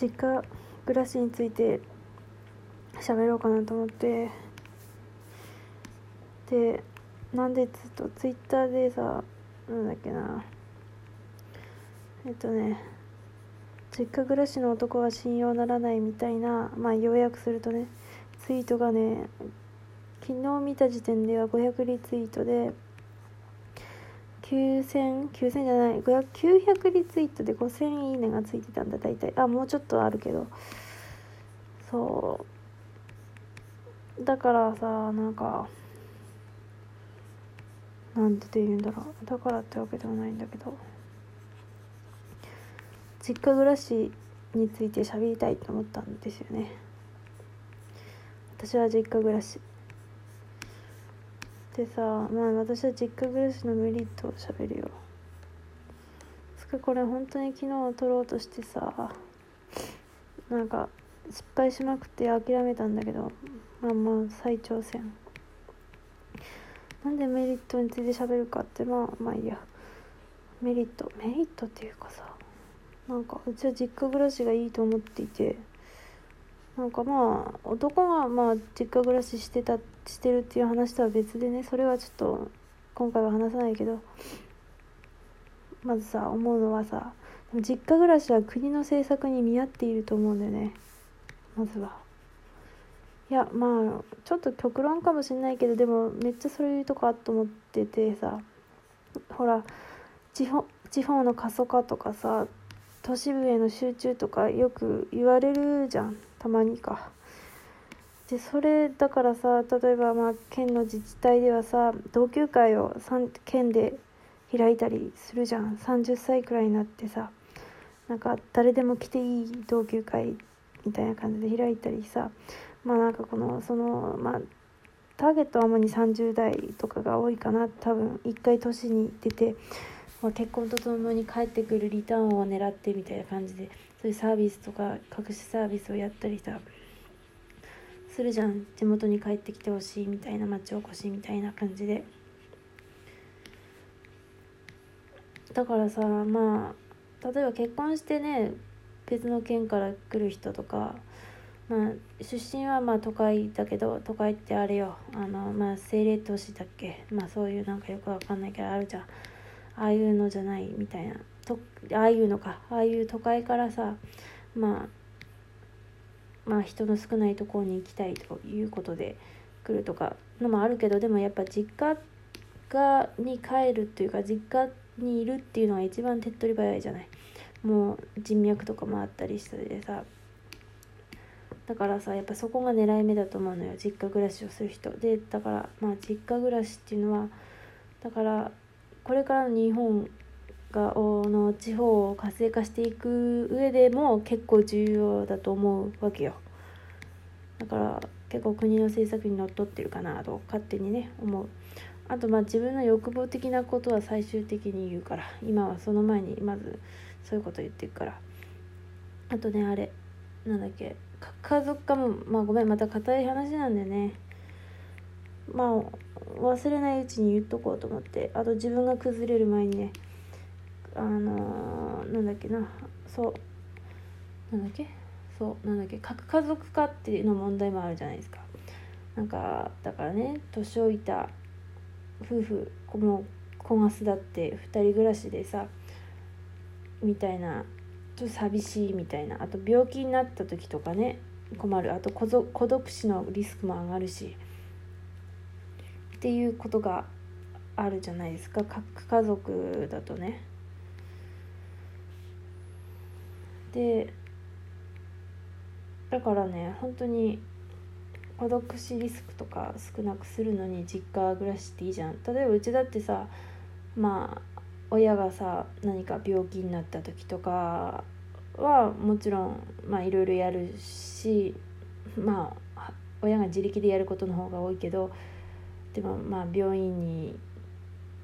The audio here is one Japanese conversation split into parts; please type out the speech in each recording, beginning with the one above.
実家暮らしについて喋ろうかなと思って。でなんでずっとツイッターでさなんだっけな。えっとね実家暮らしの男は信用ならないみたいなまあ要約するとねツイートがね昨日見た時点では500リツイートで9000、9000じゃない、900リツイートで5000いいねがついてたんだ、大体。あ、もうちょっとあるけど。そう。だからさ、なんか、なんて言うんだろう。だからってわけではないんだけど。実家暮らしについて喋りたいと思ったんですよね。私は実家暮らし。でさまあ私は実家暮らしのメリットをしゃべるよ。つかこれ本当に昨日撮ろうとしてさなんか失敗しまくって諦めたんだけどまあまあ再挑戦。なんでメリットについて喋るかってまあまあいいや。メリットメリットっていうかさなんかうちは実家暮らしがいいと思っていてなんかまあ男がまあ実家暮らししてたしてるっていう話とは別でねそれはちょっと今回は話さないけどまずさ思うのはさ実家暮らしは国の政策に見合っていると思うんだよね。まずは。いやまあちょっと極論かもしんないけどでもめっちゃそういうとこあっと思っててさ。ほら地方地方の過疎化とかさ都市部への集中とかよく言われるじゃん。たまにか。でそれだからさ例えばまあ県の自治体ではさ同級会を県で開いたりするじゃん。30歳くらいになってさなんか誰でも来ていい同級会みたいな感じで開いたりさまあなんかこのそのまあターゲットは主に30代とかが多いかな。多分一回年に出て、まあ、結婚とともに帰ってくるリターンを狙ってみたいな感じでそういうサービスとか隠しサービスをやったりさするじゃん。地元に帰ってきてほしいみたいな町おこしみたいな感じで。だからさまあ例えば結婚してね別の県から来る人とかまあ出身はまあ都会だけど都会ってあれよ。あのまあ政令都市だっけ？まあそういうなんかよくわかんないけどあるじゃん。ああいうのじゃないみたいな。とああいうのか。ああいう都会からさまあまあ人の少ないところに行きたいということで来るとかのもあるけどでもやっぱ実家がに帰るっていうか実家にいるっていうのが一番手っ取り早いじゃない。もう人脈とかもあったりしてでさ。だからさやっぱそこが狙い目だと思うのよ。実家暮らしをする人。でだからまあ実家暮らしっていうのはだからこれからの日本がの地方を活性化していく上でも結構重要だと思うわけよ。だから結構国の政策にのっとってるかなと勝手にね思う。あとまあ自分の欲望的なことは最終的に言うから今はその前にまずそういうこと言っていくから。あとねあれなんだっけ家族化もまあごめんまた硬い話なんでね。まあ忘れないうちに言っとこうと思ってあと自分が崩れる前にねあのー、なんだっけなそうなんだっけ？そうなんだっけ？核家族化っていうの問題もあるじゃないですか。なんかだからね年老いた夫婦も子が巣立って2人暮らしでさみたいなちょっと寂しいみたいなあと病気になった時とかね困る。あと孤独死のリスクも上がるし。っていうことがあるじゃないですか。核家族だとね。でだからね本当に孤独死リスクとか少なくするのに実家暮らしっていいじゃん。例えばうちだってさまあ親がさ何か病気になった時とかはもちろんまあいろいろやるしまあ親が自力でやることの方が多いけどでもまあ病院に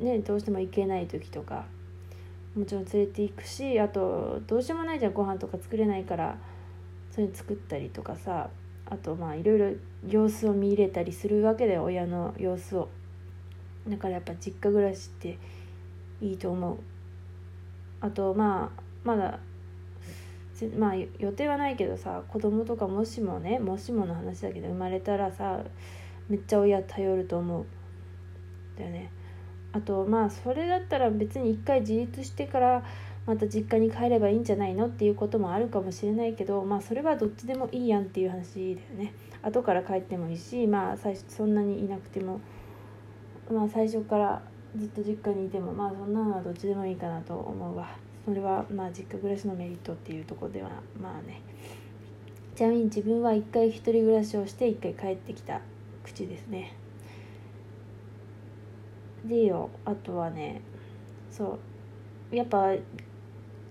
ねどうしても行けない時とかもちろん連れていくしあとどうしようもないじゃんご飯とか作れないからそういうの作ったりとかさあとまあいろいろ様子を見入れたりするわけだよ親の様子を。だからやっぱ実家暮らしっていいと思う。あとまあまだまあ予定はないけどさ子供とかもしもねもしもの話だけど生まれたらさめっちゃ親頼ると思う。だよね。あとまあそれだったら別に一回自立してからまた実家に帰ればいいんじゃないのっていうこともあるかもしれないけどまあそれはどっちでもいいやんっていう話だよね。後から帰ってもいいしまあ最初そんなにいなくても。まあ最初からずっと実家にいてもまあそんなのはどっちでもいいかなと思うわ。それはまあ実家暮らしのメリットっていうとこではまあね。ちなみに自分は一回一人暮らしをして一回帰ってきた。口ですね。でよあとはねそうやっぱ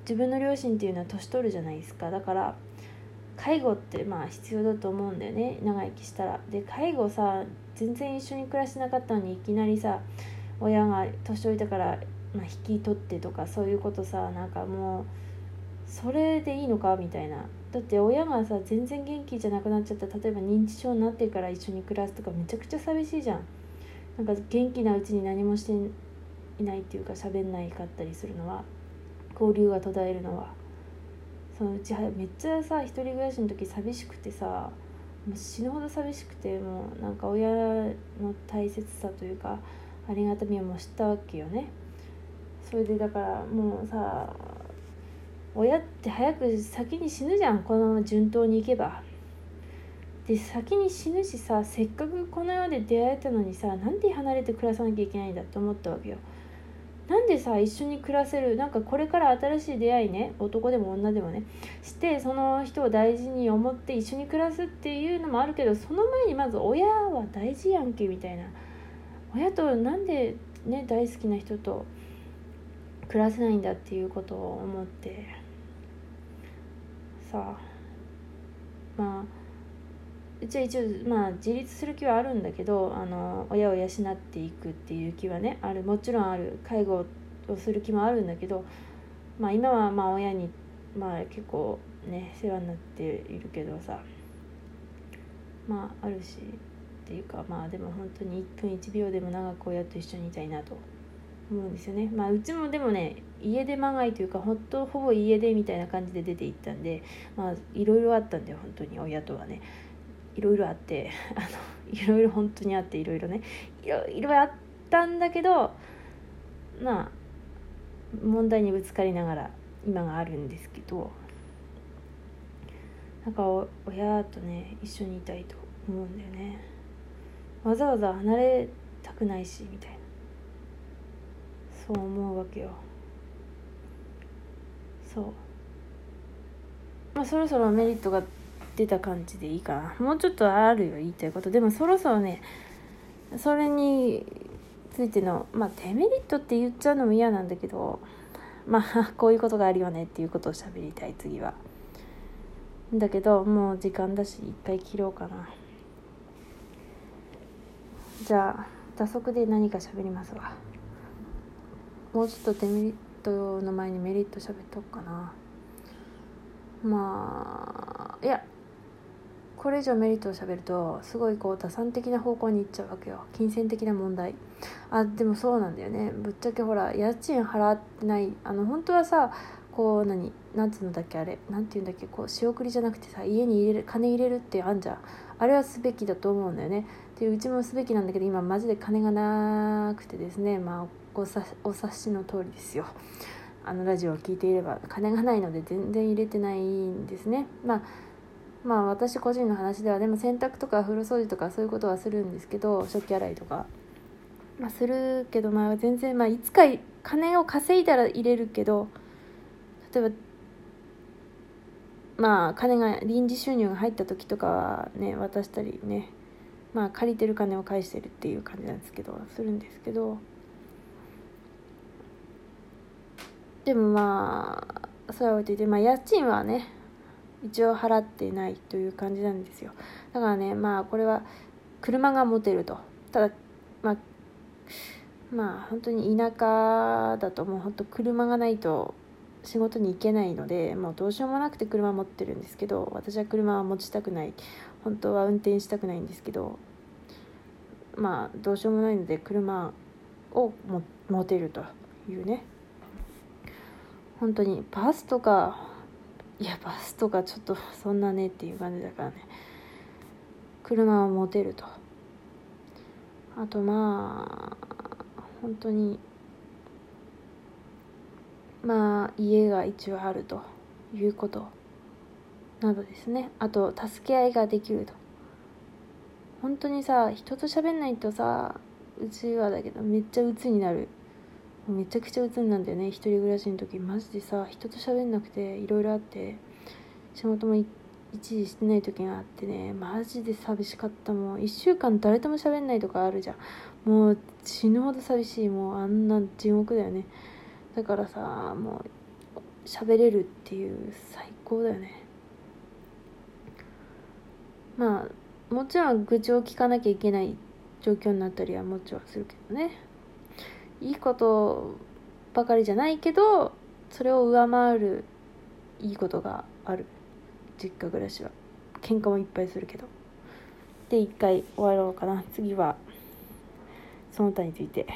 自分の両親っていうのは年取るじゃないですか。だから介護ってまあ必要だと思うんだよね。長生きしたら。で介護さ全然一緒に暮らしてなかったのにいきなりさ親が年老いたから、まあ、引き取ってとかそういうことさなんかもうそれでいいのか？みたいな。だって親がさ全然元気じゃなくなっちゃった。例えば認知症になってから一緒に暮らすとかめちゃくちゃ寂しいじゃん。なんか元気なうちに何もしていないっていうか喋んないかったりするのは交流が途絶えるのは。そのうちめっちゃさ一人暮らしの時寂しくてさもう死ぬほど寂しくてもうなんか親の大切さというかありがたみをもう知ったわけよね。それでだからもうさ親って早く先に死ぬじゃんこのまま順当にいけば。で先に死ぬしさせっかくこの世で出会えたのにさなんで離れて暮らさなきゃいけないんだって思ったわけよ。なんでさ一緒に暮らせるなんかこれから新しい出会いね男でも女でもねしてその人を大事に思って一緒に暮らすっていうのもあるけどその前にまず親は大事やんけみたいな。親となんでね大好きな人と暮らせないんだっていうことを思って。さまあうちは一応まあ自立する気はあるんだけどあの親を養っていくっていう気はねある。もちろんある。介護をする気もあるんだけど、まあ、今はまあ親に、まあ、結構ね世話になっているけどさまああるしっていうかまあでも本当に1分1秒でも長く親と一緒にいたいなと。思うんですよね。まあうちもでもね家出まがいというかほんとほぼ家出みたいな感じで出て行ったんでまあいろいろあったんだよ本当に親とはね。いろいろあって あのいろいろ本当にあっていろいろねいろいろあったんだけどまあ問題にぶつかりながら今があるんですけどなんか親とね一緒にいたいと思うんだよねわざわざ離れたくないしみたいなそう思うわけよ。そう。まあそろそろメリットが出た感じでいいかな。もうちょっとあるよ言いたいこと。でもそろそろねそれについてのまあデメリットって言っちゃうのも嫌なんだけどまあ こういうことがあるよねっていうことを喋りたい次は。だけどもう時間だし一回切ろうかな。じゃあ打足で何か喋りますわ。もうちょっとデメリットの前にメリット喋っとくかな。まあいやこれ以上メリットをしゃべるとすごいこう打算的な方向に行っちゃうわけよ。金銭的な問題。あでもそうなんだよね。ぶっちゃけほら家賃払ってない。あの本当はさこう何なんつうのだっけあれ。なんて言うんだっけ。こう仕送りじゃなくてさ家に入れる金入れるってあんじゃん。あれはすべきだと思うんだよね。でうちもすべきなんだけど今マジで金がなくてですね。まあおさお察しの通りですよ。あのラジオを聞いていれば金がないので全然入れてないんですね。まあまあ私個人の話ではでも洗濯とか風呂掃除とかそういうことはするんですけど食器洗いとか、まあ、するけどまあ全然まあいつか金を稼いだら入れるけど例えばまあ金が臨時収入が入った時とかはね渡したりね。まあ借りてる金を返してるっていう感じなんですけどするんですけど。でもまあそれは置いといてまあ家賃はね一応払ってないという感じなんですよ。だからねまあこれは車が持てると。ただまあまあ本当に田舎だともう本当車がないと仕事に行けないのでもうどうしようもなくて車持ってるんですけど私は車は持ちたくない。本当は運転したくないんですけどまあどうしようもないので車を持てるというね。本当にバスとかいやバスとかちょっとそんなねっていう感じだからね。車は持てると。あとまあ本当にまあ家が一応あるということなどですね。あと助け合いができると。本当にさ人と喋んないとさうちはだけどめっちゃ鬱になるめちゃくちゃ鬱になんだよね。一人暮らしの時。マジでさ人と喋んなくていろいろあって。仕事も一時してない時があってね。マジで寂しかったもう1週間誰とも喋んないとかあるじゃん。もう死ぬほど寂しい。もうあんな地獄だよね。だからさもう喋れるっていう最高だよね。まあもちろん愚痴を聞かなきゃいけない状況になったりはもちろんするけどね。いいことばかりじゃないけどそれを上回るいいことがある。実家暮らしは。喧嘩もいっぱいするけど。で一回終わろうかな。次はその他について。